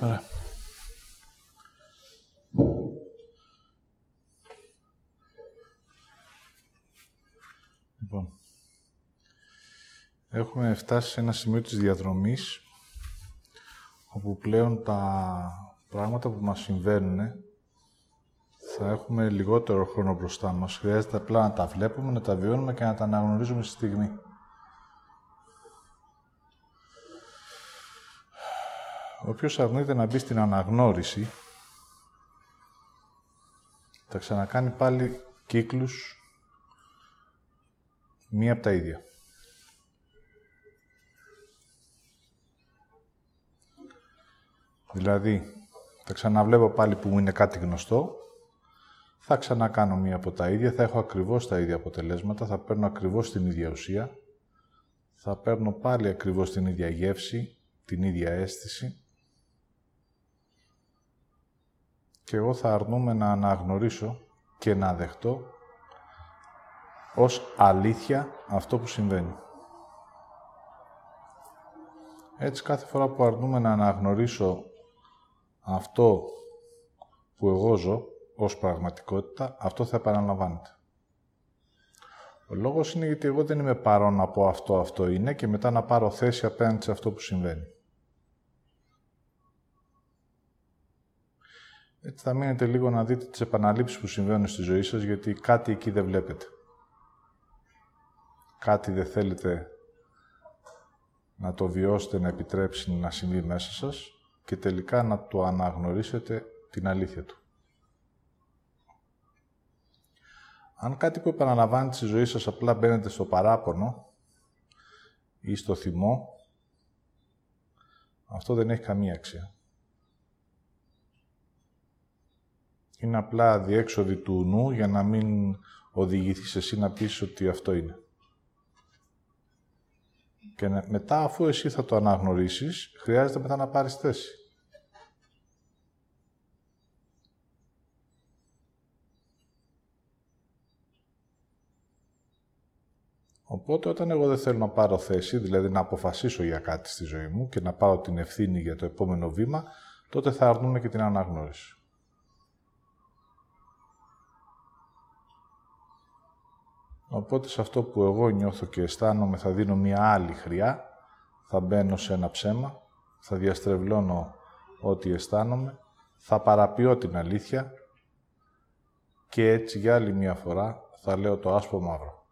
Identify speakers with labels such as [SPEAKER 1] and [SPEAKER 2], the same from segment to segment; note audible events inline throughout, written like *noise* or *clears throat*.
[SPEAKER 1] Ωραία. Λοιπόν, έχουμε φτάσει σε ένα σημείο της διαδρομής όπου πλέον τα πράγματα που μας συμβαίνουν θα έχουμε λιγότερο χρόνο μπροστά μας. Χρειάζεται απλά να τα βλέπουμε, να τα βιώνουμε και να τα αναγνωρίζουμε στη στιγμή. Όποιος αρνείται να μπει στην αναγνώριση, θα ξανακάνει πάλι κύκλους μία από τα ίδια. Δηλαδή, θα ξαναβλέπω πάλι που μου είναι κάτι γνωστό, θα ξανακάνω μία από τα ίδια, θα έχω ακριβώς τα ίδια αποτελέσματα, θα παίρνω ακριβώς την ίδια ουσία, θα παίρνω πάλι ακριβώς την ίδια γεύση, την ίδια αίσθηση και εγώ θα αρνούμε να αναγνωρίσω και να δεχτώ ως αλήθεια αυτό που συμβαίνει. Έτσι κάθε φορά που αρνούμε να αναγνωρίσω αυτό που εγώ ζω ως πραγματικότητα, αυτό θα επαναλαμβάνεται. Ο λόγος είναι γιατί εγώ δεν είμαι παρόν να πω αυτό, αυτό είναι και μετά να πάρω θέση απέναντι σε αυτό που συμβαίνει. Έτσι θα μείνετε λίγο να δείτε τις επαναλήψεις που συμβαίνουν στη ζωή σας, γιατί κάτι εκεί δεν βλέπετε. Κάτι δεν θέλετε να το βιώσετε, να επιτρέψει να συμβεί μέσα σας και τελικά να το αναγνωρίσετε την αλήθεια του. Αν κάτι που επαναλαμβάνετε στη ζωή σας απλά μπαίνετε στο παράπονο ή στο θυμό, αυτό δεν έχει καμία αξία. Είναι απλά διέξοδη του νου για να μην οδηγηθείς εσύ να πεις ότι αυτό είναι. Και μετά, αφού εσύ θα το αναγνωρίσεις, χρειάζεται μετά να πάρεις θέση. Οπότε όταν εγώ δεν θέλω να πάρω θέση, δηλαδή να αποφασίσω για κάτι στη ζωή μου και να πάρω την ευθύνη για το επόμενο βήμα, τότε θα αρνούμε και την αναγνώριση. Οπότε σε αυτό που εγώ νιώθω και αισθάνομαι θα δίνω μια άλλη χρειά, θα μπαίνω σε ένα ψέμα, θα διαστρεβλώνω ό,τι αισθάνομαι, θα παραποιώ την αλήθεια και έτσι για άλλη μια φορά θα λέω το άσπρο μαύρο.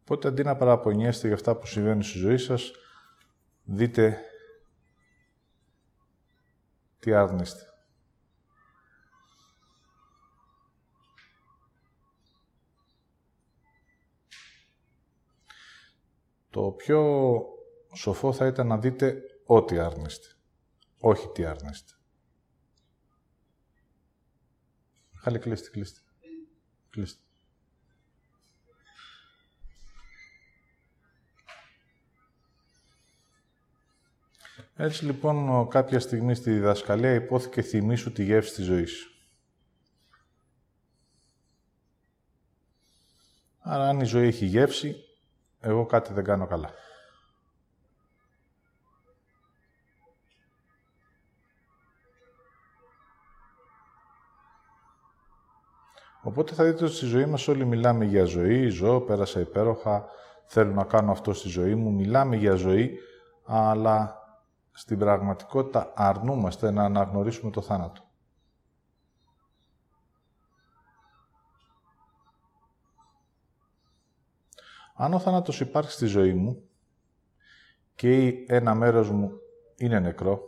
[SPEAKER 1] Οπότε αντί να παραπονιέστε για αυτά που συμβαίνουν στη ζωή σας, δείτε τι άρνεστε. Το πιο σοφό θα ήταν να δείτε ό,τι άρνεστε, όχι τι άρνεστε. Χάλη, κλείστε, κλείστε. Κλείστε. Έτσι λοιπόν κάποια στιγμή στη διδασκαλία υπόθηκε θυμίσου τη γεύση της ζωής. Άρα αν η ζωή έχει γεύση, εγώ κάτι δεν κάνω καλά. Οπότε θα δείτε ότι στη ζωή μας όλοι μιλάμε για ζωή, ζω, πέρασα υπέροχα, θέλω να κάνω αυτό στη ζωή μου, μιλάμε για ζωή, αλλά στην πραγματικότητα αρνούμαστε να αναγνωρίσουμε το θάνατο. Αν ο θάνατος υπάρχει στη ζωή μου και ένα μέρος μου είναι νεκρό,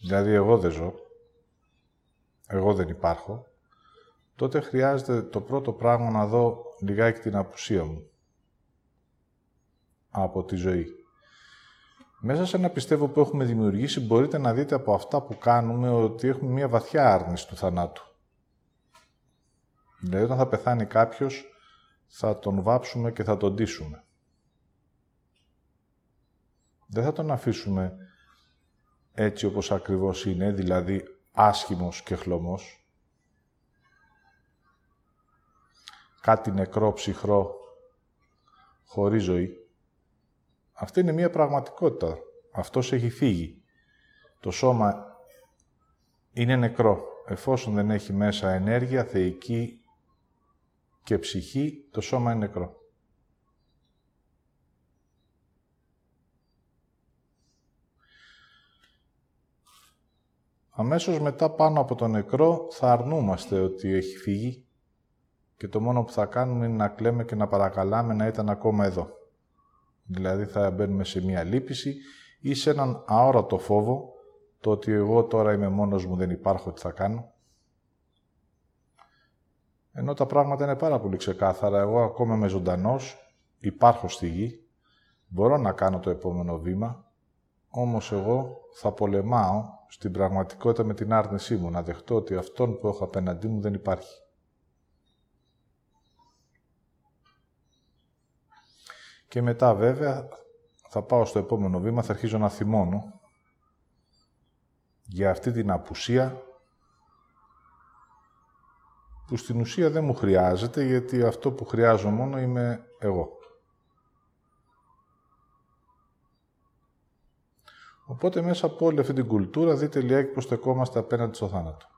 [SPEAKER 1] δηλαδή εγώ δεν ζω, εγώ δεν υπάρχω, τότε χρειάζεται το πρώτο πράγμα να δω λιγάκι την απουσία μου από τη ζωή. Μέσα σε ένα πιστεύω που έχουμε δημιουργήσει, μπορείτε να δείτε από αυτά που κάνουμε ότι έχουμε μια βαθιά άρνηση του θανάτου. Δηλαδή, όταν θα πεθάνει κάποιος, θα τον βάψουμε και θα τον ντύσουμε. Δεν θα τον αφήσουμε έτσι όπως ακριβώς είναι, δηλαδή άσχημος και χλωμός. κάτι νεκρό, ψυχρό, χωρίς ζωή. Αυτή είναι μια πραγματικότητα. Αυτός έχει φύγει. Το σώμα είναι νεκρό. Εφόσον δεν έχει μέσα ενέργεια, θεϊκή και ψυχή, το σώμα είναι νεκρό. Αμέσως μετά πάνω από το νεκρό θα αρνούμαστε ότι έχει φύγει και το μόνο που θα κάνουμε είναι να κλαίμε και να παρακαλάμε να ήταν ακόμα εδώ. Δηλαδή θα μπαίνουμε σε μία λύπηση ή σε έναν αόρατο φόβο το ότι εγώ τώρα είμαι μόνος μου, δεν υπάρχω, τι θα κάνω. Ενώ τα πράγματα είναι πάρα πολύ ξεκάθαρα. Εγώ ακόμα είμαι ζωντανός, υπάρχω στη γη, μπορώ να κάνω το επόμενο βήμα, όμως εγώ θα πολεμάω στην πραγματικότητα με την άρνησή μου, να δεχτώ ότι αυτόν που έχω απέναντί μου δεν υπάρχει. Και μετά βέβαια θα πάω στο επόμενο βήμα, θα αρχίζω να θυμώνω για αυτή την απουσία που στην ουσία δεν μου χρειάζεται γιατί αυτό που χρειάζω μόνο είμαι εγώ. Οπότε μέσα από όλη αυτή την κουλτούρα δείτε λιγάκι πως στεκόμαστε απέναντι στο θάνατο.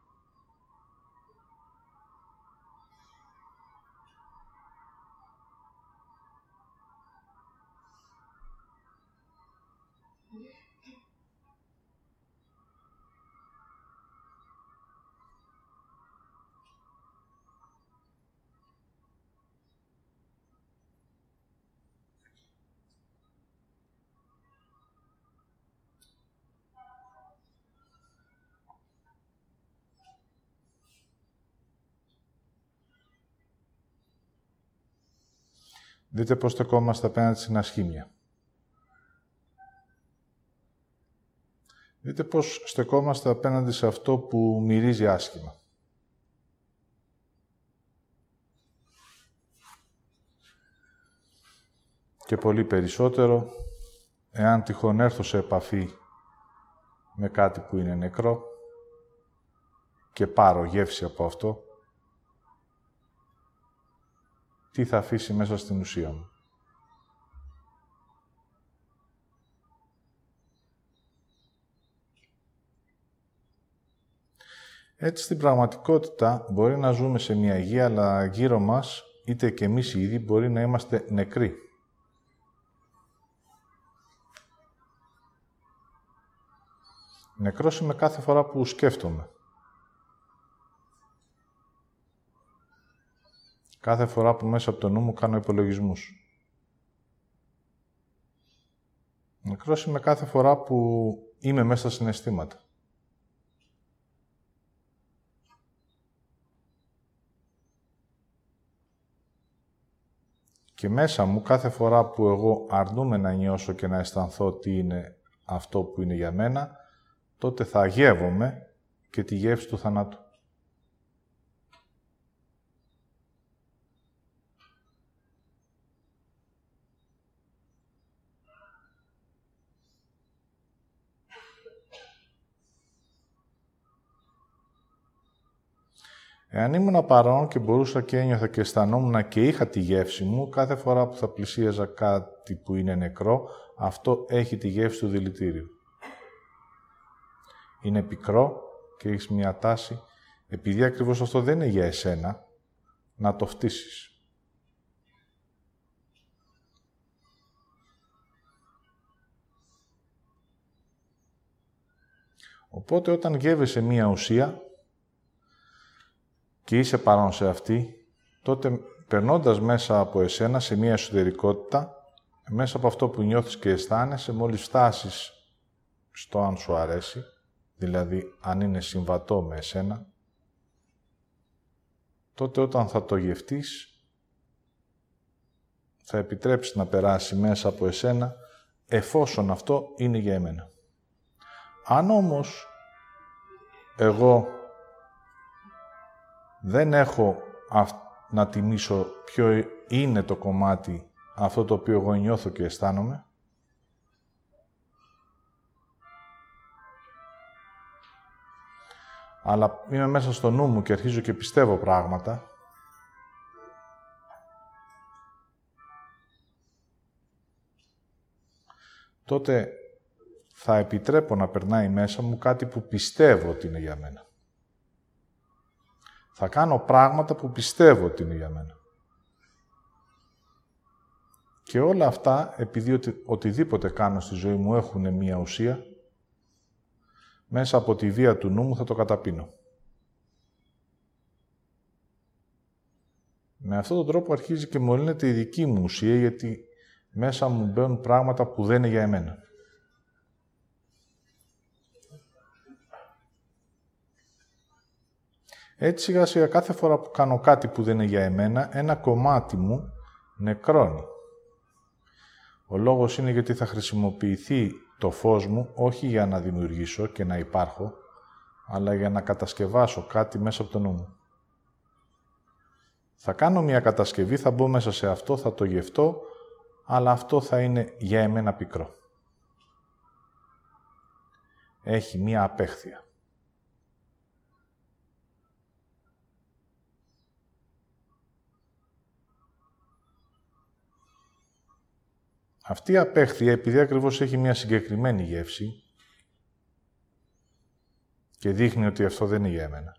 [SPEAKER 1] Δείτε πώς στεκόμαστε απέναντι στην ασχήμια. Δείτε πώς στεκόμαστε απέναντι σε αυτό που μυρίζει άσχημα. Και πολύ περισσότερο, εάν τυχόν έρθω σε επαφή με κάτι που είναι νεκρό και πάρω γεύση από αυτό, τι θα αφήσει μέσα στην ουσία μου. Έτσι, στην πραγματικότητα, μπορεί να ζούμε σε μια γη, αλλά γύρω μας, είτε και εμείς οι ίδιοι, μπορεί να είμαστε νεκροί. Νεκρός είμαι κάθε φορά που σκέφτομαι. Κάθε φορά που μέσα από το νου μου κάνω υπολογισμούς. Νεκρός είμαι κάθε φορά που είμαι μέσα στα συναισθήματα. Και μέσα μου κάθε φορά που εγώ αρνούμαι να νιώσω και να αισθανθώ τι είναι αυτό που είναι για μένα, τότε θα αγεύομαι και τη γεύση του θανάτου. Εάν ήμουν παρόν και μπορούσα και ένιωθα και αισθανόμουν και είχα τη γεύση μου, κάθε φορά που θα πλησίαζα κάτι που είναι νεκρό, αυτό έχει τη γεύση του δηλητήριου. Είναι πικρό και έχεις μια τάση, επειδή ακριβώς αυτό δεν είναι για εσένα, να το φτύσεις. Οπότε όταν γεύεσαι μία ουσία, και είσαι παρόν σε αυτή, τότε περνώντας μέσα από εσένα σε μία εσωτερικότητα, μέσα από αυτό που νιώθεις και αισθάνεσαι, μόλις φτάσεις στο αν σου αρέσει, δηλαδή αν είναι συμβατό με εσένα, τότε όταν θα το γευτείς, θα επιτρέψει να περάσει μέσα από εσένα, εφόσον αυτό είναι για εμένα. Αν όμως εγώ δεν έχω να τιμήσω ποιο είναι το κομμάτι αυτό το οποίο εγώ νιώθω και αισθάνομαι. Αλλά είμαι μέσα στο νου μου και αρχίζω και πιστεύω πράγματα. Τότε θα επιτρέπω να περνάει μέσα μου κάτι που πιστεύω ότι είναι για μένα. Θα κάνω πράγματα που πιστεύω ότι είναι για μένα. Και όλα αυτά, επειδή οτι, οτιδήποτε κάνω στη ζωή μου έχουν μία ουσία, μέσα από τη βία του νου μου θα το καταπίνω. Με αυτόν τον τρόπο αρχίζει και μολύνεται η δική μου ουσία, γιατί μέσα μου μπαίνουν πράγματα που δεν είναι για εμένα. Έτσι σιγά σιγά κάθε φορά που κάνω κάτι που δεν είναι για εμένα, ένα κομμάτι μου νεκρώνει. Ο λόγος είναι γιατί θα χρησιμοποιηθεί το φως μου όχι για να δημιουργήσω και να υπάρχω, αλλά για να κατασκευάσω κάτι μέσα από το νου μου. Θα κάνω μια κατασκευή, θα μπω μέσα σε αυτό, θα το γευτώ, αλλά αυτό θα είναι για εμένα πικρό. Έχει μια απέχθεια. Αυτή η απέχθεια, επειδή ακριβώς έχει μια συγκεκριμένη γεύση και δείχνει ότι αυτό δεν είναι για εμένα.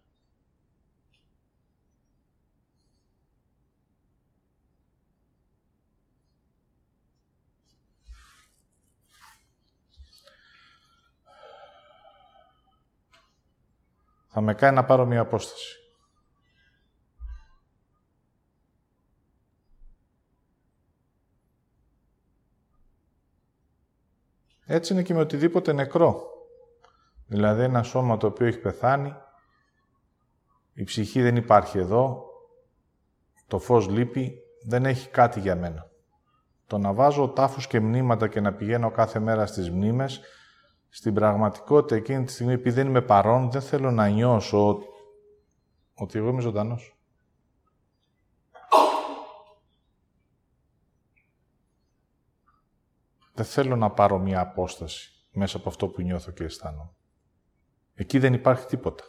[SPEAKER 1] Θα με κάνει να πάρω μια απόσταση. Έτσι είναι και με οτιδήποτε νεκρό. Δηλαδή ένα σώμα το οποίο έχει πεθάνει, η ψυχή δεν υπάρχει εδώ, το φως λείπει, δεν έχει κάτι για μένα. Το να βάζω τάφους και μνήματα και να πηγαίνω κάθε μέρα στις μνήμες, στην πραγματικότητα εκείνη τη στιγμή, επειδή δεν είμαι παρόν, δεν θέλω να νιώσω ότι εγώ είμαι ζωντανός. Δεν θέλω να πάρω μία απόσταση μέσα από αυτό που νιώθω και αισθάνομαι. Εκεί δεν υπάρχει τίποτα.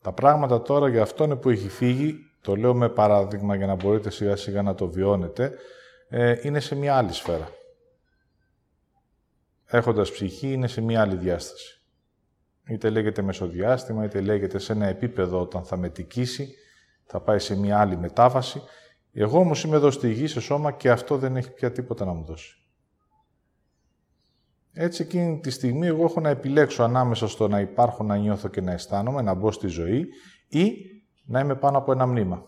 [SPEAKER 1] Τα πράγματα τώρα για αυτόν που έχει φύγει, το λέω με παράδειγμα για να μπορείτε σιγά σιγά να το βιώνετε, ε, είναι σε μια άλλη σφαίρα. Έχοντας ψυχή είναι σε μια άλλη διάσταση είτε λέγεται μεσοδιάστημα, είτε λέγεται σε ένα επίπεδο όταν θα μετικήσει, θα πάει σε μια άλλη μετάβαση. Εγώ όμως είμαι εδώ στη γη, σε σώμα και αυτό δεν έχει πια τίποτα να μου δώσει. Έτσι εκείνη τη στιγμή εγώ έχω να επιλέξω ανάμεσα στο να υπάρχω, να νιώθω και να αισθάνομαι, να μπω στη ζωή ή να είμαι πάνω από ένα μνήμα.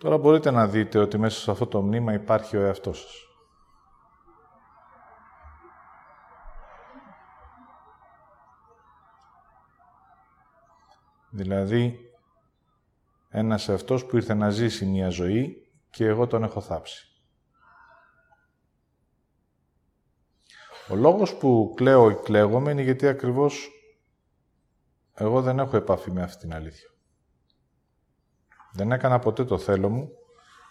[SPEAKER 1] Τώρα μπορείτε να δείτε ότι μέσα σε αυτό το μνήμα υπάρχει ο εαυτός σας. Δηλαδή, ένας εαυτός που ήρθε να ζήσει μια ζωή και εγώ τον έχω θάψει. Ο λόγος που κλαίω ή κλαίγομαι είναι γιατί ακριβώς εγώ δεν έχω επαφή με αυτή την αλήθεια. Δεν έκανα ποτέ το θέλω μου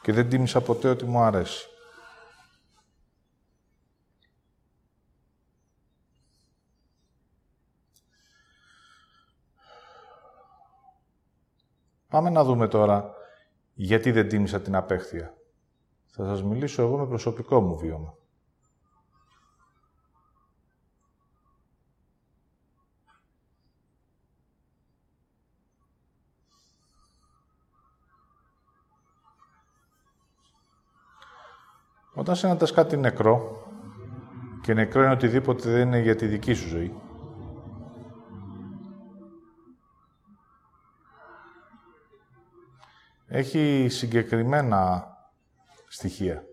[SPEAKER 1] και δεν τίμησα ποτέ ότι μου αρέσει. Πάμε να δούμε τώρα γιατί δεν τίμησα την απέχθεια. Θα σας μιλήσω εγώ με προσωπικό μου βίωμα. Όταν συναντάς κάτι νεκρό, και νεκρό είναι οτιδήποτε δεν είναι για τη δική σου ζωή, έχει συγκεκριμένα στοιχεία.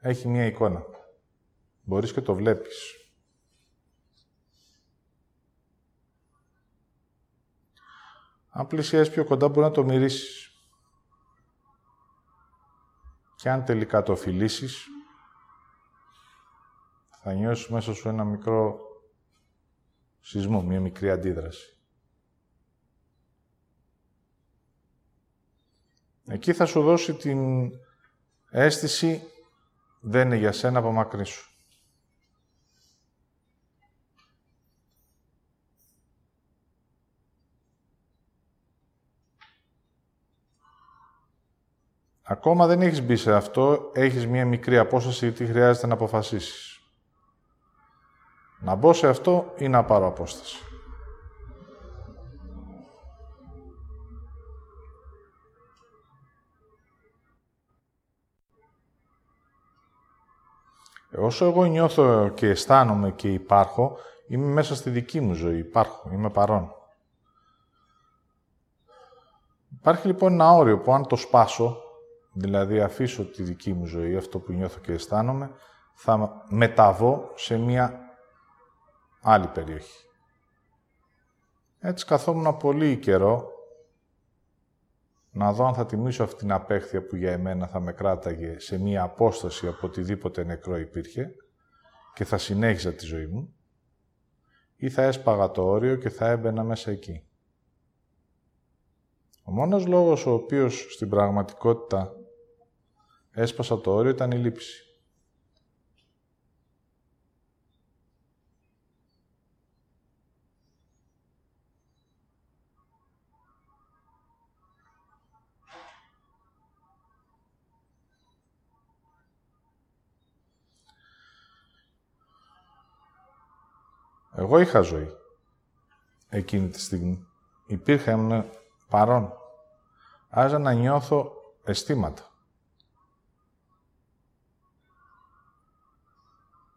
[SPEAKER 1] Έχει μία εικόνα. Μπορείς και το βλέπεις. Αν πλησιάσεις πιο κοντά, μπορεί να το μυρίσεις. Και αν τελικά το φιλήσεις, θα νιώσεις μέσα σου ένα μικρό σεισμό, μία μικρή αντίδραση. Εκεί θα σου δώσει την αίσθηση δεν είναι για σένα από μακρύ σου. Ακόμα δεν έχεις μπει σε αυτό, έχεις μία μικρή απόσταση γιατί χρειάζεται να αποφασίσεις. Να μπω σε αυτό ή να πάρω απόσταση. Όσο εγώ νιώθω και αισθάνομαι και υπάρχω, είμαι μέσα στη δική μου ζωή, υπάρχω, είμαι παρόν. Υπάρχει λοιπόν ένα όριο που αν το σπάσω, δηλαδή αφήσω τη δική μου ζωή, αυτό που νιώθω και αισθάνομαι, θα μεταβώ σε μία άλλη περιοχή. Έτσι καθόμουν πολύ καιρό να δω αν θα τιμήσω αυτή την απέχθεια που για εμένα θα με κράταγε σε μία απόσταση από οτιδήποτε νεκρό υπήρχε και θα συνέχιζα τη ζωή μου ή θα έσπαγα το όριο και θα έμπαινα μέσα εκεί. Ο μόνος λόγος ο οποίος στην πραγματικότητα έσπασα το όριο ήταν η λήψη. Εγώ είχα ζωή εκείνη τη στιγμή. Υπήρχε παρόν. Άζα να νιώθω αισθήματα.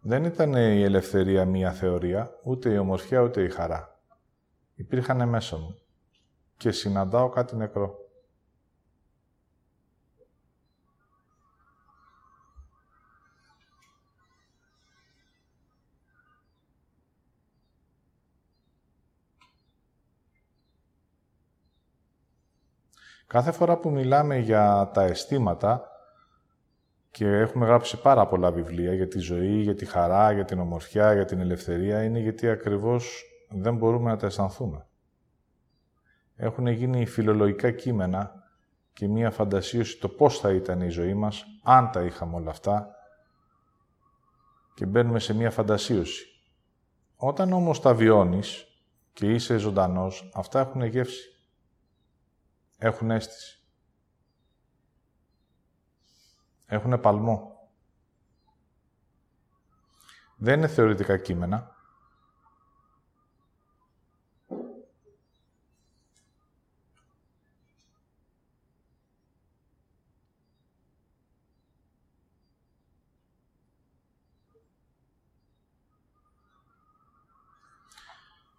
[SPEAKER 1] Δεν ήταν η ελευθερία μία θεωρία, ούτε η ομορφιά, ούτε η χαρά. Υπήρχαν μέσα μου. Και συναντάω κάτι νεκρό. Κάθε φορά που μιλάμε για τα αισθήματα και έχουμε γράψει πάρα πολλά βιβλία για τη ζωή, για τη χαρά, για την ομορφιά, για την ελευθερία, είναι γιατί ακριβώς δεν μπορούμε να τα αισθανθούμε. Έχουν γίνει φιλολογικά κείμενα και μία φαντασίωση το πώς θα ήταν η ζωή μας, αν τα είχαμε όλα αυτά, και μπαίνουμε σε μία φαντασίωση. Όταν όμως τα βιώνεις και είσαι ζωντανός, αυτά έχουν γεύση έχουν αίσθηση. Έχουν παλμό. Δεν είναι θεωρητικά κείμενα.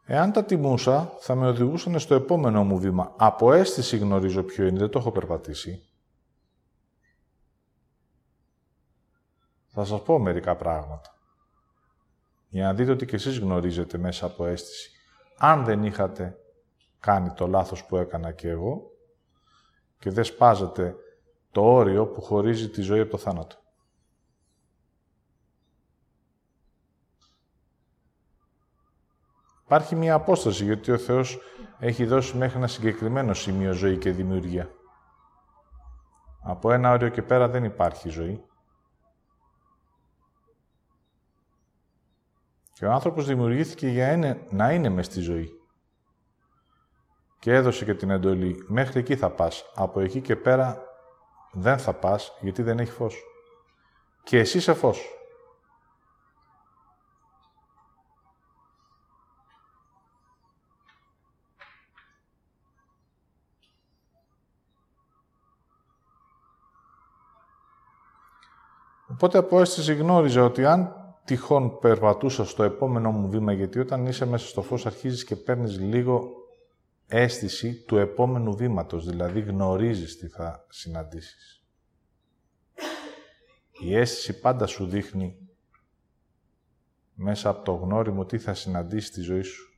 [SPEAKER 1] Εάν τα τιμούσα, θα με οδηγούσαν στο επόμενο μου βήμα. Από αίσθηση γνωρίζω ποιο είναι, δεν το έχω περπατήσει. Θα σας πω μερικά πράγματα. Για να δείτε ότι και εσείς γνωρίζετε μέσα από αίσθηση. Αν δεν είχατε κάνει το λάθος που έκανα και εγώ και δεν σπάζετε το όριο που χωρίζει τη ζωή από το θάνατο. Υπάρχει μία απόσταση, γιατί ο Θεός έχει δώσει μέχρι ένα συγκεκριμένο σημείο ζωή και δημιουργία. Από ένα όριο και πέρα δεν υπάρχει ζωή. Και ο άνθρωπος δημιουργήθηκε για να είναι μες στη ζωή. Και έδωσε και την εντολή. Μέχρι εκεί θα πας. Από εκεί και πέρα δεν θα πας, γιατί δεν έχει φως. Και εσύ είσαι φως. Οπότε από αίσθηση γνώριζα ότι αν τυχόν περπατούσα στο επόμενο μου βήμα, γιατί όταν είσαι μέσα στο φως αρχίζεις και παίρνεις λίγο αίσθηση του επόμενου βήματος, δηλαδή γνωρίζεις τι θα συναντήσεις. Η αίσθηση πάντα σου δείχνει μέσα από το γνώριμο τι θα συναντήσει στη ζωή σου.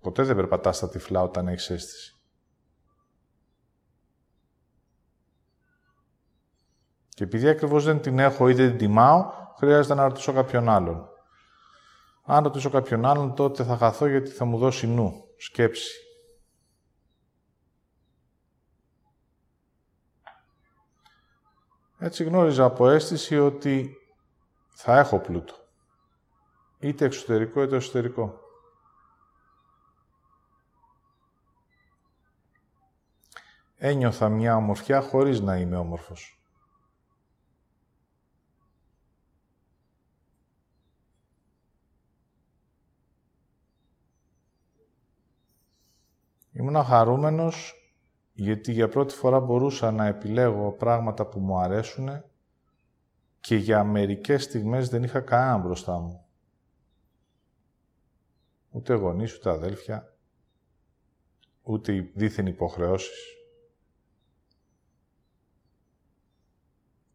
[SPEAKER 1] Ποτέ δεν περπατάς στα τυφλά όταν έχεις αίσθηση. Και επειδή ακριβώς δεν την έχω ή δεν την τιμάω, χρειάζεται να ρωτήσω κάποιον άλλον. Αν ρωτήσω κάποιον άλλον, τότε θα χαθώ γιατί θα μου δώσει νου, σκέψη. Έτσι γνώριζα από αίσθηση ότι θα έχω πλούτο. Είτε εξωτερικό είτε εσωτερικό. Ένιωθα μια ομορφιά χωρίς να είμαι όμορφος. Ήμουν χαρούμενος γιατί για πρώτη φορά μπορούσα να επιλέγω πράγματα που μου αρέσουν και για μερικές στιγμές δεν είχα κανένα μπροστά μου. Ούτε γονείς, ούτε αδέλφια, ούτε δίθεν υποχρεώσεις.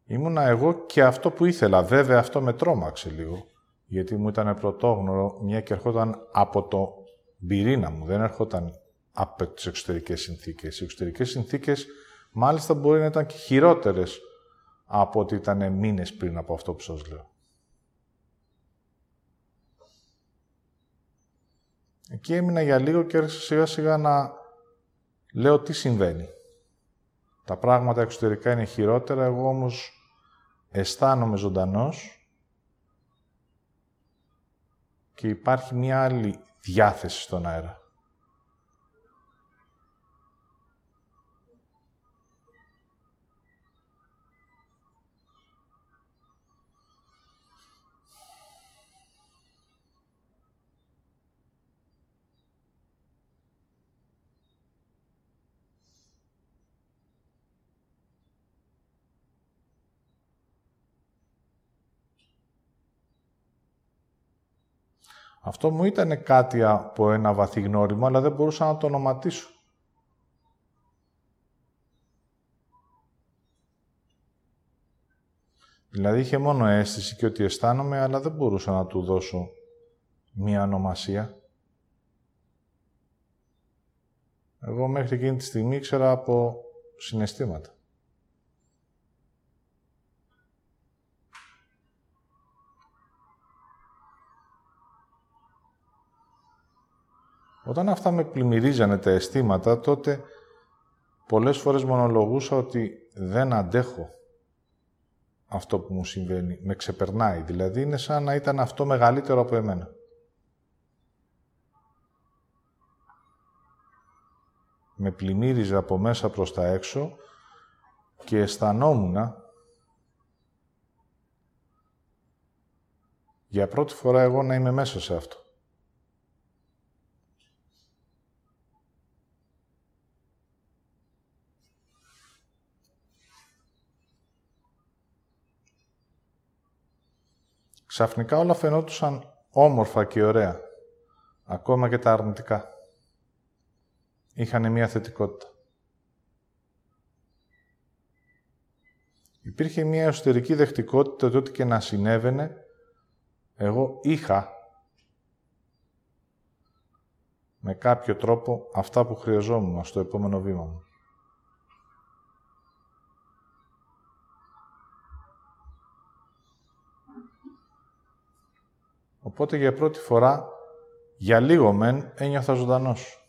[SPEAKER 1] Ήμουνα εγώ και αυτό που ήθελα. Βέβαια αυτό με τρόμαξε λίγο, γιατί μου ήταν πρωτόγνωρο, μια και ερχόταν από το πυρήνα μου, δεν ερχόταν από τις εξωτερικές συνθήκες. Οι εξωτερικές συνθήκες μάλιστα μπορεί να ήταν και χειρότερες από ότι ήταν μήνες πριν από αυτό που σας λέω. Εκεί έμεινα για λίγο και άρχισα σιγά σιγά να λέω τι συμβαίνει. Τα πράγματα εξωτερικά είναι χειρότερα, εγώ όμως αισθάνομαι ζωντανός και υπάρχει μια άλλη διάθεση στον αέρα. Αυτό μου ήταν κάτι από ένα βαθύ γνώριμα, αλλά δεν μπορούσα να το ονοματίσω. Δηλαδή είχε μόνο αίσθηση και ότι αισθάνομαι, αλλά δεν μπορούσα να του δώσω μία ονομασία. Εγώ μέχρι εκείνη τη στιγμή ήξερα από συναισθήματα. Όταν αυτά με πλημμυρίζανε τα αισθήματα, τότε πολλές φορές μονολογούσα ότι δεν αντέχω αυτό που μου συμβαίνει. Με ξεπερνάει. Δηλαδή είναι σαν να ήταν αυτό μεγαλύτερο από εμένα. Με πλημμύριζε από μέσα προς τα έξω και αισθανόμουν για πρώτη φορά εγώ να είμαι μέσα σε αυτό. Ξαφνικά όλα φαινόντουσαν όμορφα και ωραία. Ακόμα και τα αρνητικά. Είχαν μία θετικότητα. Υπήρχε μία εσωτερική δεχτικότητα ότι και να συνέβαινε, εγώ είχα με κάποιο τρόπο αυτά που χρειαζόμουν στο επόμενο βήμα μου. Οπότε για πρώτη φορά, για λίγο μεν, ένιωθα ζωντανός.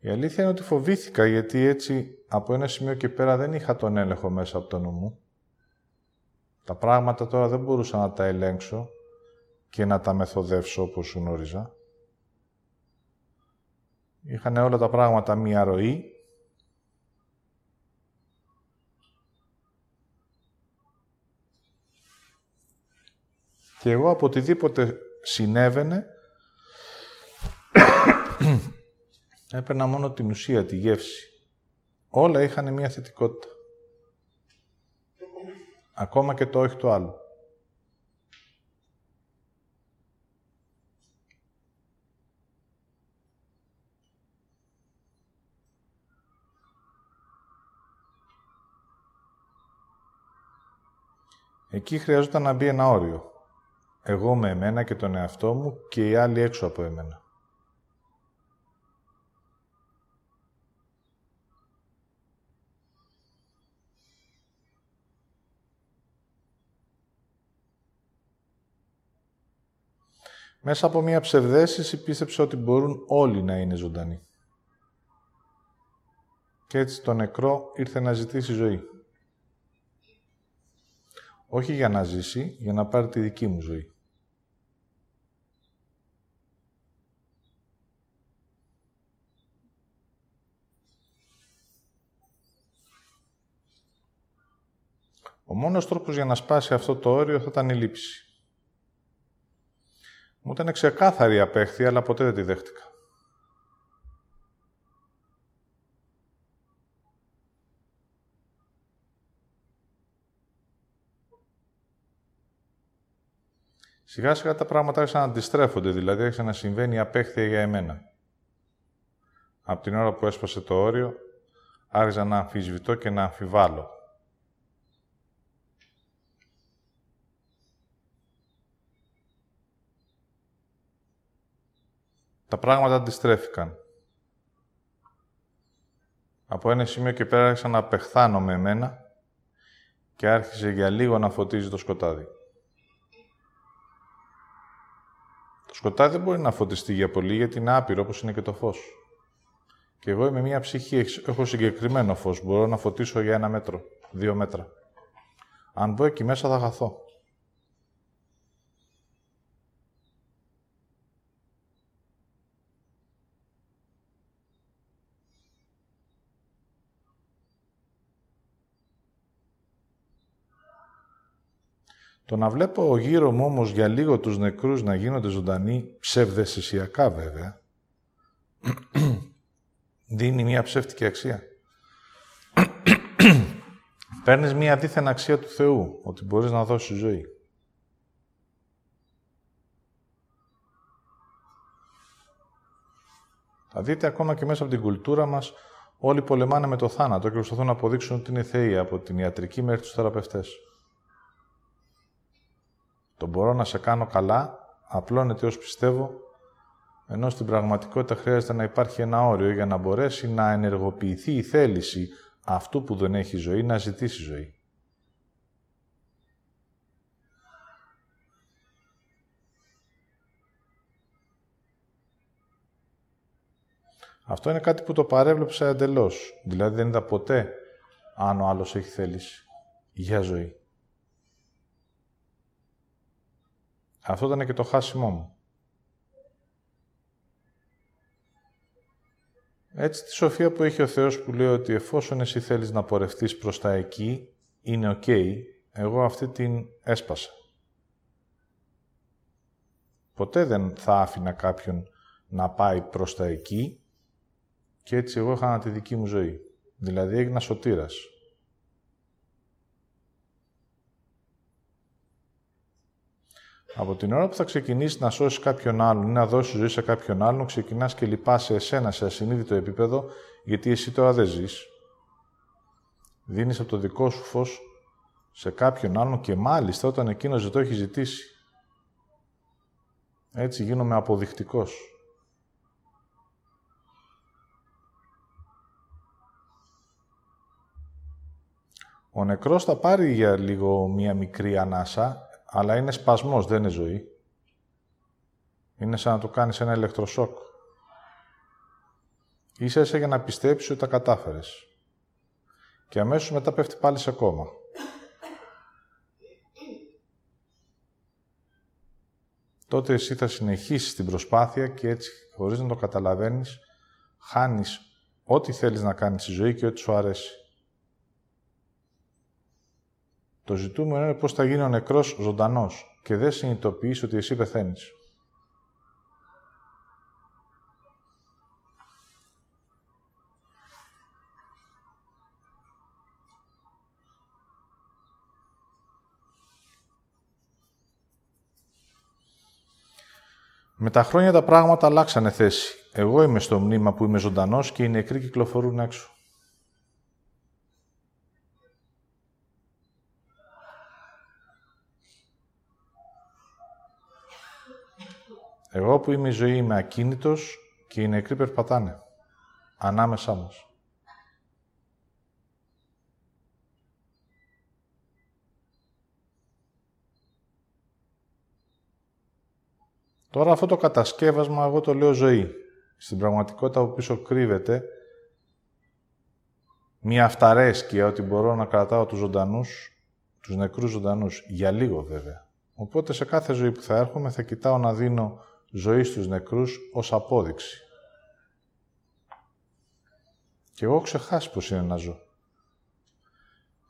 [SPEAKER 1] Η αλήθεια είναι ότι φοβήθηκα, γιατί έτσι από ένα σημείο και πέρα δεν είχα τον έλεγχο μέσα από το νου μου. Τα πράγματα τώρα δεν μπορούσα να τα ελέγξω και να τα μεθοδεύσω όπως γνώριζα. Είχαν όλα τα πράγματα μία ροή. Και εγώ από οτιδήποτε συνέβαινε, *coughs* έπαιρνα μόνο την ουσία, τη γεύση. Όλα είχαν μία θετικότητα. Ακόμα και το όχι το άλλο. Εκεί χρειαζόταν να μπει ένα όριο. Εγώ με εμένα και τον εαυτό μου και οι άλλοι έξω από εμένα. Μέσα από μια ψευδέστηση πίστεψε ότι μπορούν όλοι να είναι ζωντανοί. Και έτσι το νεκρό ήρθε να ζητήσει ζωή. Όχι για να ζήσει, για να πάρει τη δική μου ζωή. Ο μόνος τρόπος για να σπάσει αυτό το όριο θα ήταν η λήψη. Μου ήταν ξεκάθαρη η απέχθεια, αλλά ποτέ δεν τη δέχτηκα. Σιγά σιγά τα πράγματα άρχισαν να αντιστρέφονται, δηλαδή άρχισε να συμβαίνει η απέχθεια για εμένα. Από την ώρα που έσπασε το όριο, άρχισα να αμφισβητώ και να αμφιβάλλω. τα πράγματα αντιστρέφηκαν. Από ένα σημείο και πέρα άρχισα να απεχθάνω με εμένα και άρχισε για λίγο να φωτίζει το σκοτάδι. Το σκοτάδι δεν μπορεί να φωτιστεί για πολύ γιατί είναι άπειρο όπως είναι και το φως. Και εγώ είμαι μία ψυχή, έχω συγκεκριμένο φως, μπορώ να φωτίσω για ένα μέτρο, δύο μέτρα. Αν μπω εκεί μέσα θα χαθώ. Το να βλέπω γύρω μου όμως για λίγο τους νεκρούς να γίνονται ζωντανοί, ψευδεσυσιακά βέβαια, *clears throat* δίνει μια ψεύτικη αξία. *clears throat* Παίρνεις μια δίθεν αξία του Θεού, ότι μπορείς να δώσεις ζωή. Θα δείτε ακόμα και μέσα από την κουλτούρα μας, όλοι πολεμάνε με το θάνατο και προσπαθούν να αποδείξουν ότι είναι θεοί από την ιατρική μέχρι τους θεραπευτές. Το μπορώ να σε κάνω καλά, απλώνεται ως πιστεύω, ενώ στην πραγματικότητα χρειάζεται να υπάρχει ένα όριο για να μπορέσει να ενεργοποιηθεί η θέληση αυτού που δεν έχει ζωή να ζητήσει ζωή. Αυτό είναι κάτι που το παρέβλεψα εντελώς. Δηλαδή δεν είδα ποτέ αν ο άλλος έχει θέληση για ζωή. Αυτό ήταν και το χάσιμό μου. Έτσι τη σοφία που έχει ο Θεός που λέει ότι εφόσον εσύ θέλεις να πορευτείς προς τα εκεί, είναι ok, εγώ αυτή την έσπασα. Ποτέ δεν θα άφηνα κάποιον να πάει προς τα εκεί και έτσι εγώ είχα τη δική μου ζωή. Δηλαδή έγινα σωτήρας. Από την ώρα που θα ξεκινήσει να σώσεις κάποιον άλλον ή να δώσεις ζωή σε κάποιον άλλον, ξεκινάς και λυπάσαι εσένα σε ασυνείδητο επίπεδο, γιατί εσύ τώρα δεν ζεις. Δίνεις από το δικό σου φως σε κάποιον άλλον και μάλιστα όταν εκείνος δεν το έχει ζητήσει. Έτσι γίνομαι αποδεικτικός. Ο νεκρός θα πάρει για λίγο μία μικρή ανάσα, αλλά είναι σπασμός, δεν είναι ζωή. Είναι σαν να του κάνεις ένα ηλεκτροσόκ. Ίσα ίσα για να πιστέψεις ότι τα κατάφερες. Και αμέσως μετά πέφτει πάλι σε κόμμα. Τότε εσύ θα συνεχίσεις την προσπάθεια και έτσι, χωρίς να το καταλαβαίνεις, χάνεις ό,τι θέλεις να κάνεις στη ζωή και ό,τι σου αρέσει. Το ζητούμενο είναι πώς θα γίνει ο νεκρός ζωντανός και δεν συνειδητοποιείς ότι εσύ πεθαίνεις. Με τα χρόνια τα πράγματα αλλάξανε θέση. Εγώ είμαι στο μνήμα που είμαι ζωντανός και οι νεκροί κυκλοφορούν έξω. Εγώ που είμαι η ζωή είμαι ακίνητος και οι νεκροί περπατάνε ανάμεσά μας. Τώρα αυτό το κατασκεύασμα εγώ το λέω ζωή. Στην πραγματικότητα από πίσω κρύβεται μια αυταρέσκεια ότι μπορώ να κρατάω τους ζωντανούς, τους νεκρούς ζωντανούς, για λίγο βέβαια. Οπότε σε κάθε ζωή που θα έρχομαι θα κοιτάω να δίνω ζωής στους νεκρούς ως απόδειξη. Και εγώ έχω ξεχάσει πώς είναι να ζω.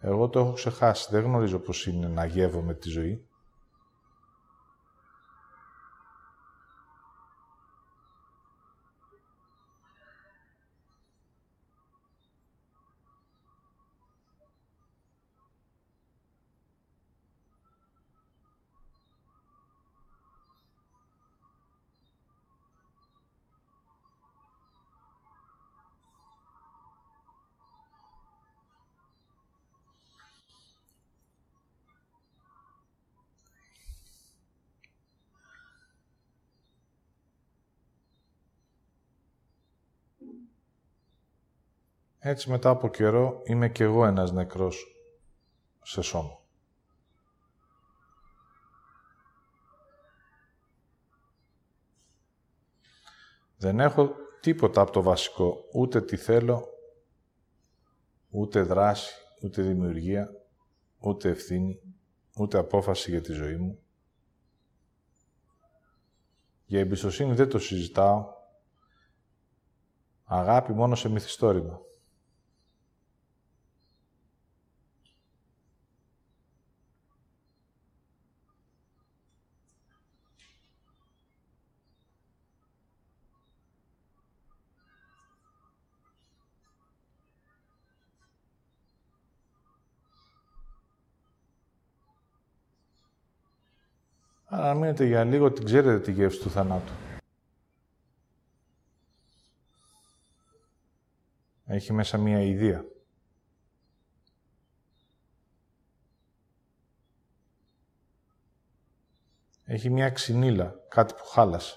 [SPEAKER 1] Εγώ το έχω ξεχάσει. Δεν γνωρίζω πώς είναι να γεύομαι τη ζωή. Έτσι μετά από καιρό είμαι κι εγώ ένας νεκρός σε σώμα. Δεν έχω τίποτα από το βασικό, ούτε τι θέλω, ούτε δράση, ούτε δημιουργία, ούτε ευθύνη, ούτε απόφαση για τη ζωή μου. Για εμπιστοσύνη δεν το συζητάω. Αγάπη μόνο σε μυθιστόρημα. Αλλά μείνετε για λίγο, την ξέρετε τη γεύση του θανάτου. Έχει μέσα μία ιδέα. Έχει μία ξυνήλα, κάτι που χάλασε.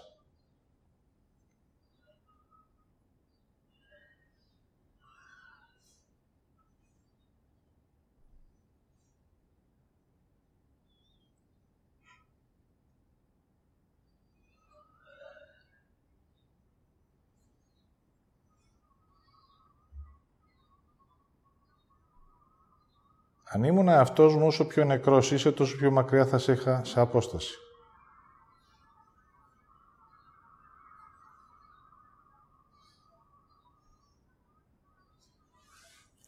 [SPEAKER 1] Αν ήμουν αυτός μου, όσο πιο νεκρός είσαι, τόσο πιο μακριά θα σε είχα σε απόσταση.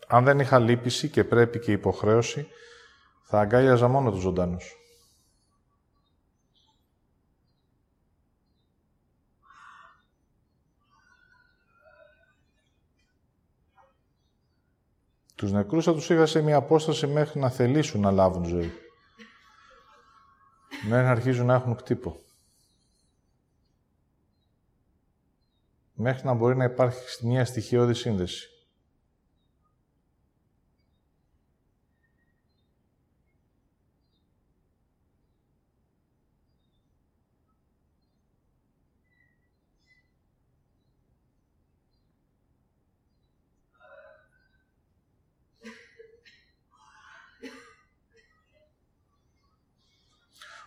[SPEAKER 1] Αν δεν είχα λύπηση και πρέπει και υποχρέωση, θα αγκάλιαζα μόνο τους ζωντανούς. Τους νεκρούς θα τους είχα σε μια απόσταση μέχρι να θελήσουν να λάβουν ζωή. Μέχρι να αρχίζουν να έχουν κτύπο. Μέχρι να μπορεί να υπάρχει μια στοιχειώδη σύνδεση.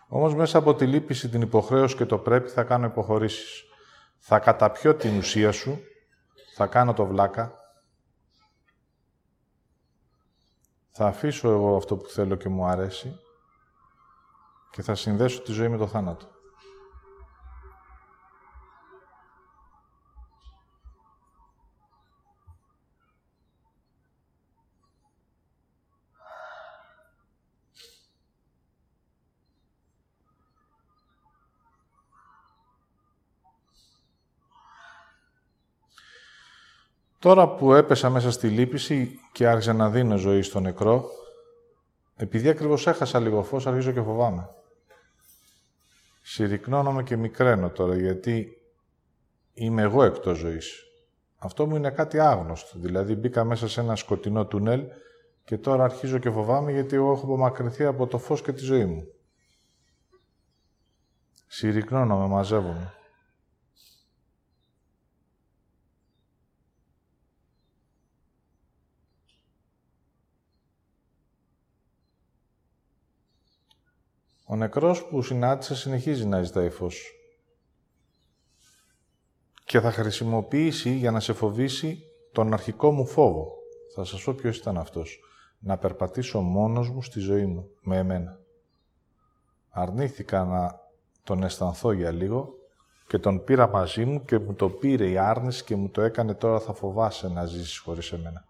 [SPEAKER 1] Όμως μέσα από τη λύπηση, την υποχρέωση και το πρέπει θα κάνω υποχωρήσεις. Θα καταπιώ την ουσία σου, θα κάνω το βλάκα, θα αφήσω εγώ αυτό που θέλω και μου αρέσει και θα συνδέσω τη ζωή με το θάνατο. Τώρα που έπεσα μέσα στη λύπηση και άρχισα να δίνω ζωή στο νεκρό, επειδή ακριβώς έχασα λίγο φως, αρχίζω και φοβάμαι. Συρρυκνώνομαι και μικραίνω τώρα, γιατί είμαι εγώ εκτός ζωής. Αυτό μου είναι κάτι άγνωστο. Δηλαδή μπήκα μέσα σε ένα σκοτεινό τουνέλ και τώρα αρχίζω και φοβάμαι γιατί εγώ έχω απομακρυνθεί από το φως και τη ζωή μου. Συρρυκνώνομαι, μαζεύομαι. Ο νεκρός που συνάντησα συνεχίζει να ζητάει φως. και θα χρησιμοποιήσει για να σε φοβήσει τον αρχικό μου φόβο. Θα σας πω ποιος ήταν αυτός. Να περπατήσω μόνος μου στη ζωή μου, με εμένα. Αρνήθηκα να τον αισθανθώ για λίγο και τον πήρα μαζί μου και μου το πήρε η άρνηση και μου το έκανε τώρα θα φοβάσαι να ζήσεις χωρίς εμένα.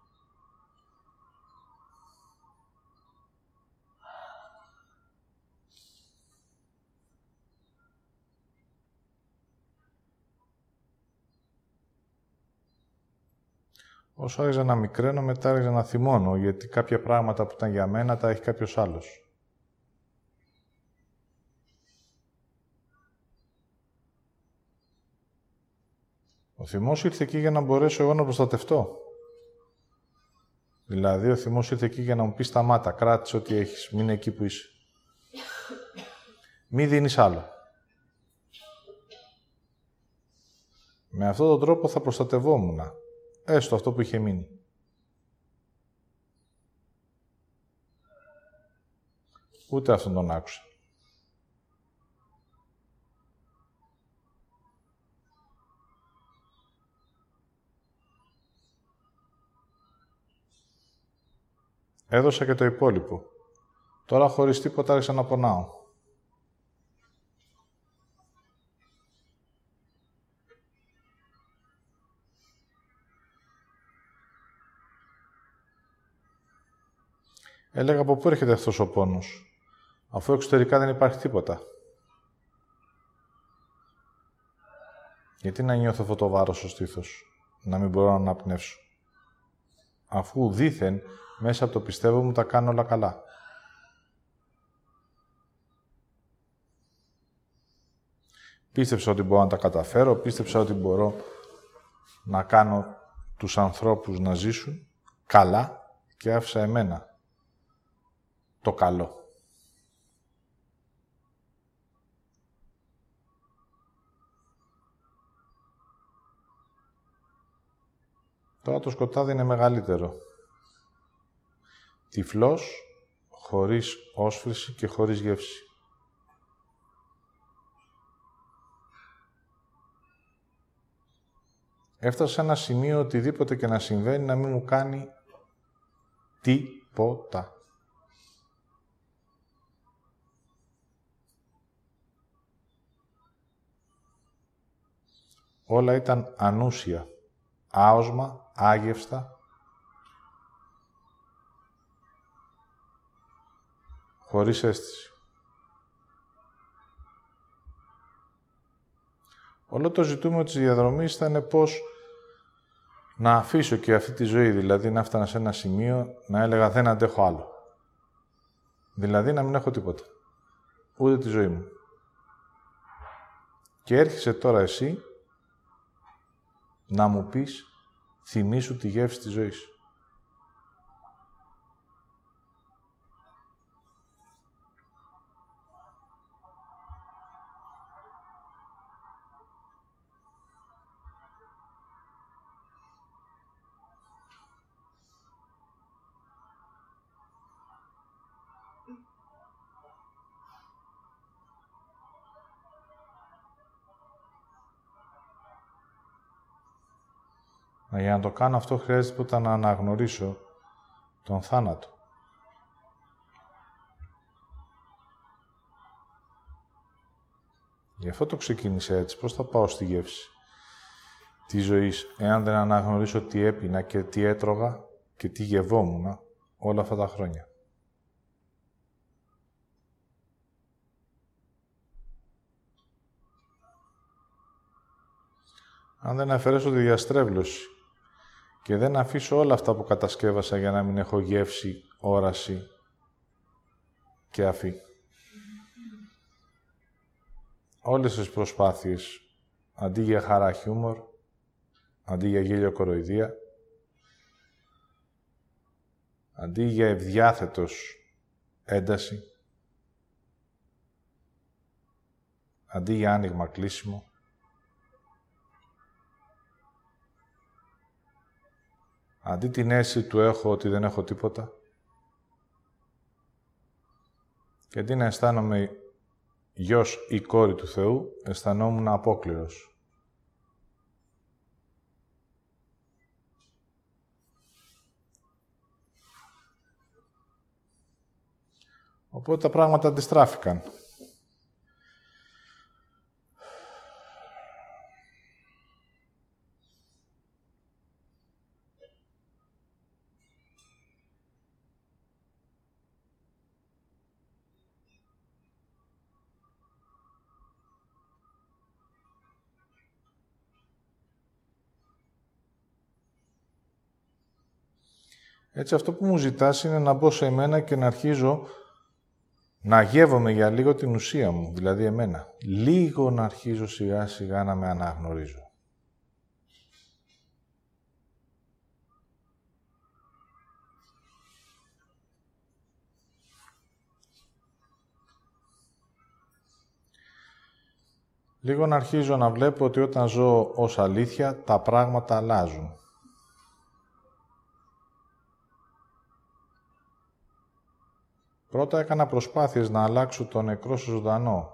[SPEAKER 1] Όσο άρχιζα να μικραίνω, μετά άρχιζα να θυμώνω, γιατί κάποια πράγματα που ήταν για μένα τα έχει κάποιος άλλος. Ο θυμός ήρθε εκεί για να μπορέσω εγώ να προστατευτώ. Δηλαδή, ο θυμός ήρθε εκεί για να μου πεις σταμάτα, κράτησε ό,τι έχεις, μείνε εκεί που είσαι. Μη δίνεις άλλο. Με αυτόν τον τρόπο θα προστατευόμουν. Έστω αυτό που είχε μείνει. Ούτε αυτόν τον άκουσα. Έδωσα και το υπόλοιπο. Τώρα χωρίς τίποτα άρχισα να πονάω. Έλεγα από πού έρχεται αυτός ο πόνος, αφού εξωτερικά δεν υπάρχει τίποτα. Γιατί να νιώθω αυτό το βάρος στο στήθος, να μην μπορώ να αναπνεύσω; Αφού δήθεν μέσα από το πιστεύω μου τα κάνω όλα καλά. Πίστεψα ότι μπορώ να τα καταφέρω, πίστεψα ότι μπορώ να κάνω τους ανθρώπους να ζήσουν καλά και άφησα εμένα το καλό. Τώρα το σκοτάδι είναι μεγαλύτερο. Τυφλός, χωρίς όσφρηση και χωρίς γεύση. Έφτασα σε ένα σημείο οτιδήποτε και να συμβαίνει να μην μου κάνει τίποτα. Όλα ήταν ανούσια, άοσμα, άγευστα, χωρίς αίσθηση. Όλο το ζητούμενο της διαδρομής ήταν πώς να αφήσω και αυτή τη ζωή, δηλαδή να έφτανα σε ένα σημείο να έλεγα δεν αντέχω άλλο. Δηλαδή να μην έχω τίποτα. Ούτε τη ζωή μου. Και έρχεσαι τώρα εσύ να μου πεις θυμήσου τη γεύση της ζωής. Για να το κάνω αυτό χρειάζεται να αναγνωρίσω τον θάνατο. Γι' αυτό το ξεκίνησα έτσι. Πώς θα πάω στη γεύση της ζωής, εάν δεν αναγνωρίσω τι έπινα και τι έτρωγα και τι γευόμουν όλα αυτά τα χρόνια. Αν δεν αφαιρέσω τη διαστρέβλωση και δεν αφήσω όλα αυτά που κατασκεύασα για να μην έχω γεύση, όραση και αφή. Όλες τις προσπάθειες, αντί για χαρά χιούμορ, αντί για γέλιο κοροϊδία, αντί για ευδιάθετος ένταση, αντί για άνοιγμα κλείσιμο, Αντί την αίσθηση του έχω ότι δεν έχω τίποτα. Και αντί να αισθάνομαι γιος ή κόρη του Θεού, αισθανόμουν απόκληρος. Οπότε τα πράγματα αντιστράφηκαν. Έτσι αυτό που μου ζητάς είναι να μπω σε εμένα και να αρχίζω να γεύομαι για λίγο την ουσία μου, δηλαδή εμένα. Λίγο να αρχίζω σιγά σιγά να με αναγνωρίζω. Λίγο να αρχίζω να βλέπω ότι όταν ζω ως αλήθεια, τα πράγματα αλλάζουν. Πρώτα έκανα προσπάθειες να αλλάξω το νεκρό στο ζωντανό.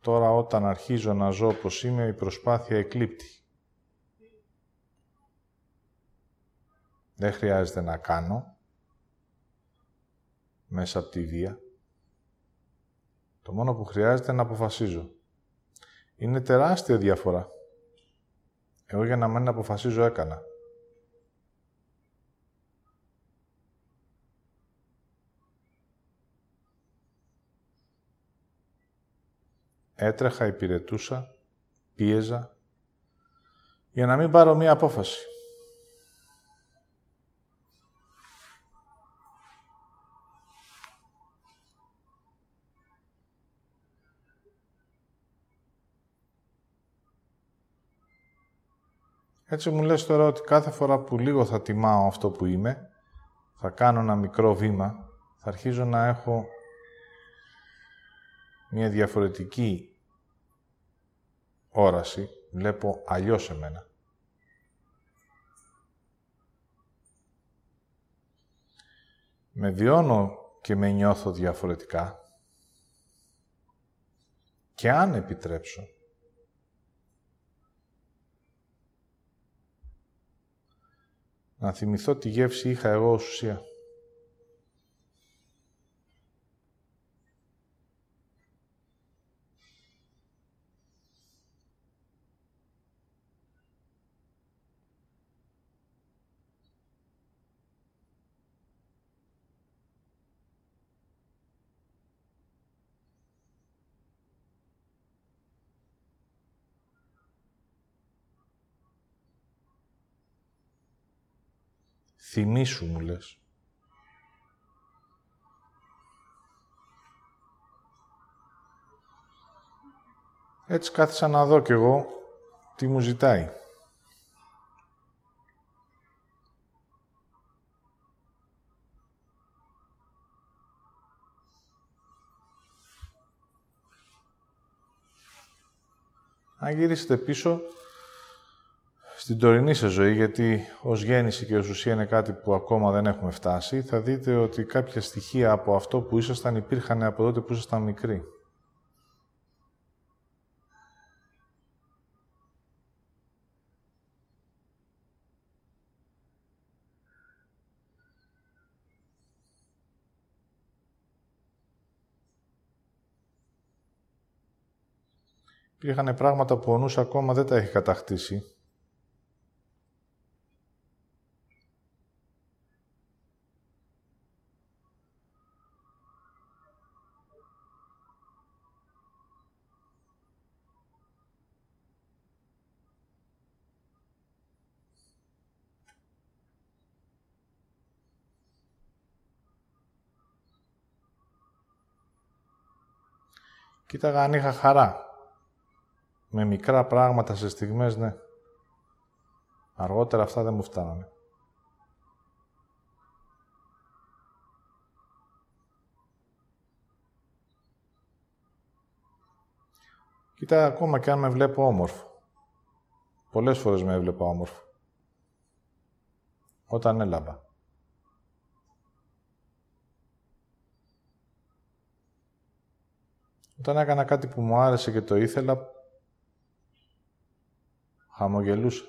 [SPEAKER 1] Τώρα όταν αρχίζω να ζω όπως είμαι, η προσπάθεια εκλείπτει. Δεν χρειάζεται να κάνω μέσα από τη βία. Το μόνο που χρειάζεται είναι να αποφασίζω. Είναι τεράστια διαφορά. Εγώ για να μην αποφασίζω έκανα. Έτρεχα, υπηρετούσα, πίεζα, για να μην πάρω μία απόφαση. Έτσι μου λες τώρα ότι κάθε φορά που λίγο θα τιμάω αυτό που είμαι, θα κάνω ένα μικρό βήμα, θα αρχίζω να έχω μια διαφορετική όραση, βλέπω αλλιώς εμένα. Με βιώνω και με νιώθω διαφορετικά και αν επιτρέψω να θυμηθώ τι γεύση είχα εγώ ως ουσία. Θυμήσου μου λες. Έτσι κάθισα να δω κι εγώ τι μου ζητάει. Αν γυρίσετε πίσω, στην τωρινή σε ζωή, γιατί ως γέννηση και ως ουσία είναι κάτι που ακόμα δεν έχουμε φτάσει, θα δείτε ότι κάποια στοιχεία από αυτό που ήσασταν υπήρχαν από τότε που ήσασταν μικροί. Υπήρχαν πράγματα που ο νους ακόμα δεν τα έχει κατακτήσει Κοίταγα αν είχα χαρά. Με μικρά πράγματα σε στιγμές, ναι. Αργότερα αυτά δεν μου φτάνανε. Κοίτα, ακόμα και αν με βλέπω όμορφο. Πολλές φορές με έβλεπα όμορφο. Όταν έλαμπα. Όταν έκανα κάτι που μου άρεσε και το ήθελα, χαμογελούσα.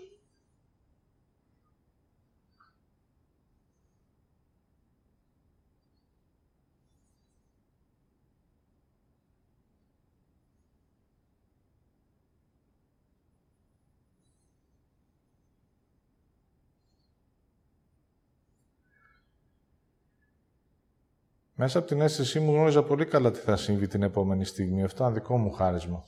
[SPEAKER 1] Μέσα από την αίσθησή μου γνώριζα πολύ καλά τι θα συμβεί την επόμενη στιγμή. Αυτό είναι δικό μου χάρισμα.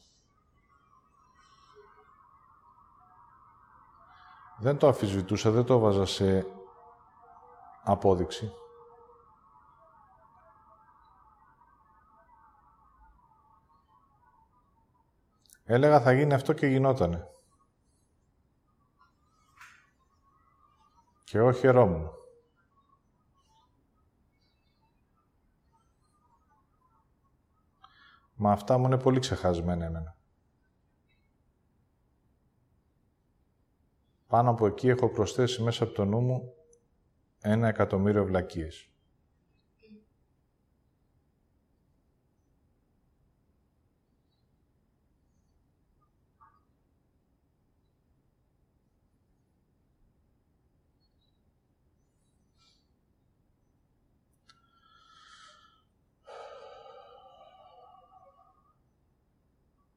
[SPEAKER 1] Δεν το αφισβητούσα, δεν το βάζα σε απόδειξη. Έλεγα θα γίνει αυτό και γινότανε. Και όχι χαιρόμουν. Μα αυτά μου είναι πολύ ξεχασμένα εμένα. Πάνω από εκεί έχω προσθέσει μέσα από το νου μου ένα εκατομμύριο βλακίες.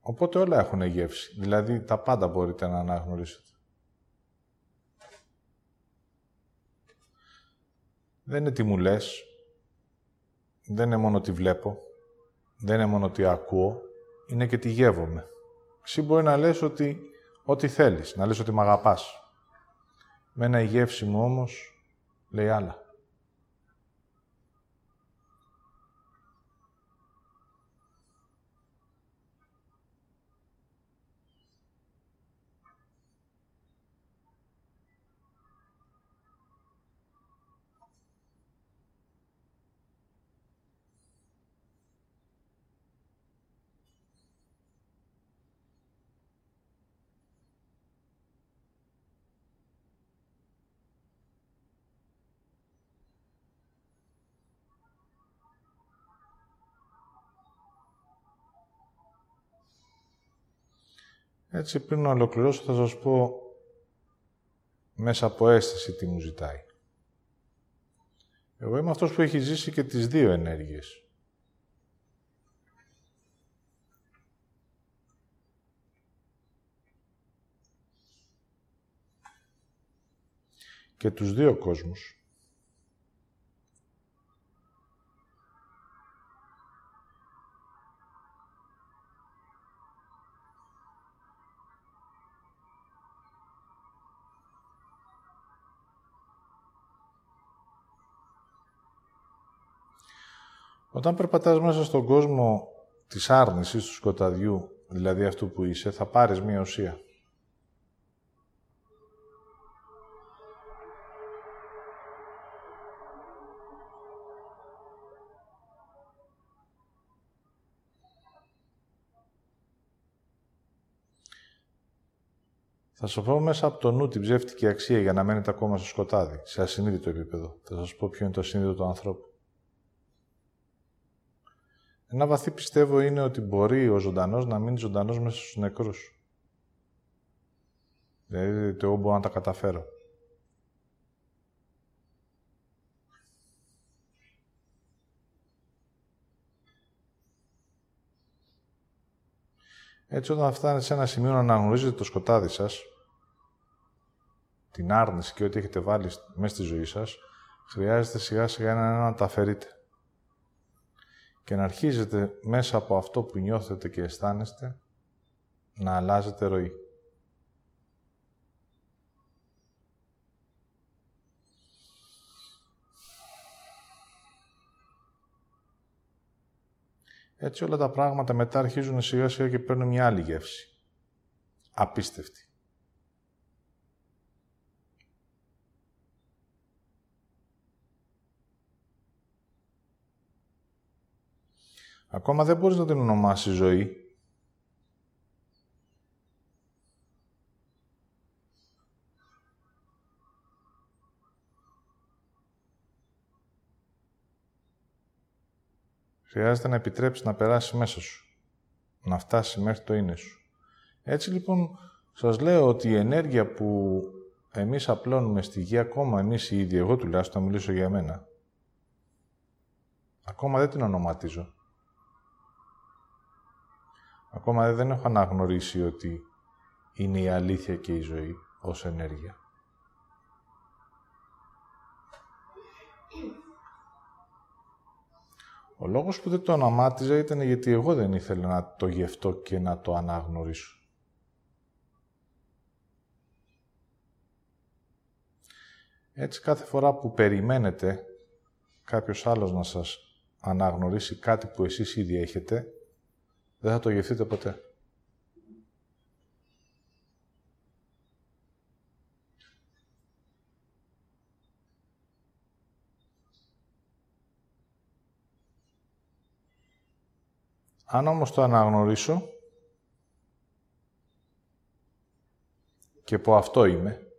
[SPEAKER 1] Οπότε όλα έχουν γεύση. Δηλαδή τα πάντα μπορείτε να αναγνωρίσετε. Δεν είναι τι μου λες. Δεν είναι μόνο τι βλέπω. Δεν είναι μόνο τι ακούω. Είναι και τι γεύομαι. Εσύ μπορεί να λες ότι ό,τι θέλεις. Να λες ότι με αγαπάς. Μένα η γεύση μου όμως λέει άλλα. Έτσι, πριν να ολοκληρώσω, θα σας πω μέσα από αίσθηση τι μου ζητάει. Εγώ είμαι αυτός που έχει ζήσει και τις δύο ενέργειες. Και τους δύο κόσμους. Όταν περπατάς μέσα στον κόσμο της άρνησης, του σκοταδιού, δηλαδή αυτού που είσαι, θα πάρεις μία ουσία. Θα σου πω μέσα από το νου την ψεύτικη αξία για να μένετε ακόμα στο σκοτάδι, σε ασυνείδητο επίπεδο. Θα σας πω ποιο είναι το ασυνείδητο του ανθρώπου. Ένα βαθύ πιστεύω είναι ότι μπορεί ο ζωντανός να μείνει ζωντανός μέσα στους νεκρούς. Δηλαδή, το εγώ μπορώ να τα καταφέρω. Έτσι, όταν φτάνετε σε ένα σημείο να αναγνωρίζετε το σκοτάδι σας, την άρνηση και ό,τι έχετε βάλει μέσα στη ζωή σας, χρειάζεται σιγά σιγά να, να τα αφαιρείτε και να αρχίζετε μέσα από αυτό που νιώθετε και αισθάνεστε να αλλάζετε ροή. Έτσι όλα τα πράγματα μετά αρχίζουν σιγά σιγά και παίρνουν μια άλλη γεύση. Απίστευτη. Ακόμα δεν μπορείς να την ονομάσεις ζωή. Χρειάζεται να επιτρέψεις να περάσει μέσα σου. Να φτάσει μέχρι το είναι σου. Έτσι λοιπόν σας λέω ότι η ενέργεια που εμείς απλώνουμε στη γη, ακόμα εμείς οι ίδιοι, εγώ τουλάχιστον θα μιλήσω για μένα, ακόμα δεν την ονοματίζω. Ακόμα δεν έχω αναγνωρίσει ότι είναι η αλήθεια και η ζωή ως ενέργεια. Ο λόγος που δεν το ονομάτιζα ήταν γιατί εγώ δεν ήθελα να το γευτώ και να το αναγνωρίσω. Έτσι κάθε φορά που περιμένετε κάποιος άλλος να σας αναγνωρίσει κάτι που εσείς ήδη έχετε, δεν θα το γευτείτε ποτέ. Αν όμως το αναγνωρίσω και πω αυτό είμαι,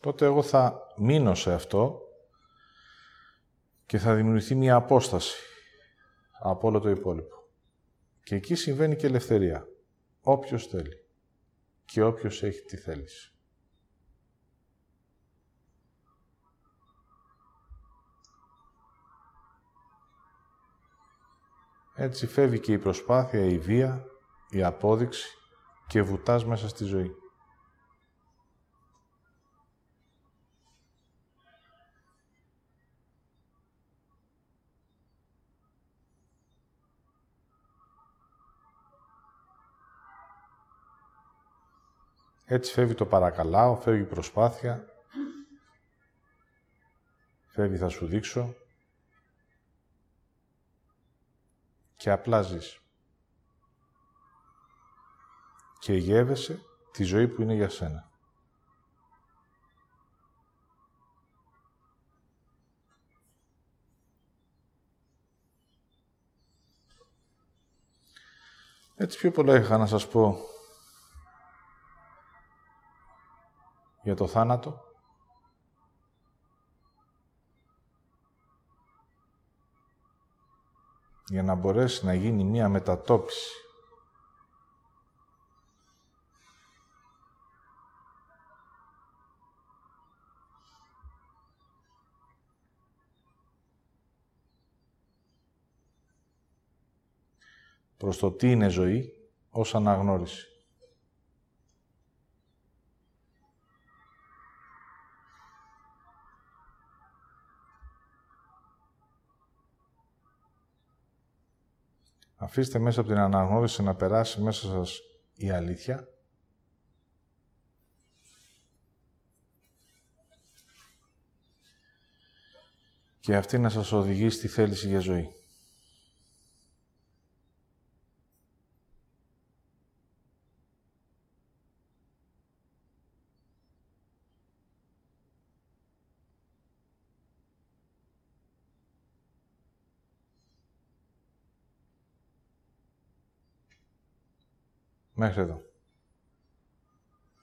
[SPEAKER 1] τότε εγώ θα μείνω σε αυτό και θα δημιουργηθεί μια απόσταση από όλο το υπόλοιπο. Και εκεί συμβαίνει και ελευθερία. Όποιος θέλει και όποιος έχει τη θέληση. Έτσι φεύγει και η προσπάθεια, η βία, η απόδειξη και βουτάς μέσα στη ζωή. Έτσι φεύγει το παρακαλάω, φεύγει η προσπάθεια, φεύγει θα σου δείξω και απλά ζεις. Και γεύεσαι τη ζωή που είναι για σένα. Έτσι πιο πολλά είχα να σας πω για το θάνατο. Για να μπορέσει να γίνει μία μετατόπιση. προς το τι είναι ζωή ως αναγνώριση. Αφήστε μέσα από την αναγνώριση να περάσει μέσα σας η αλήθεια. Και αυτή να σας οδηγεί στη θέληση για ζωή. Μέχρι εδώ.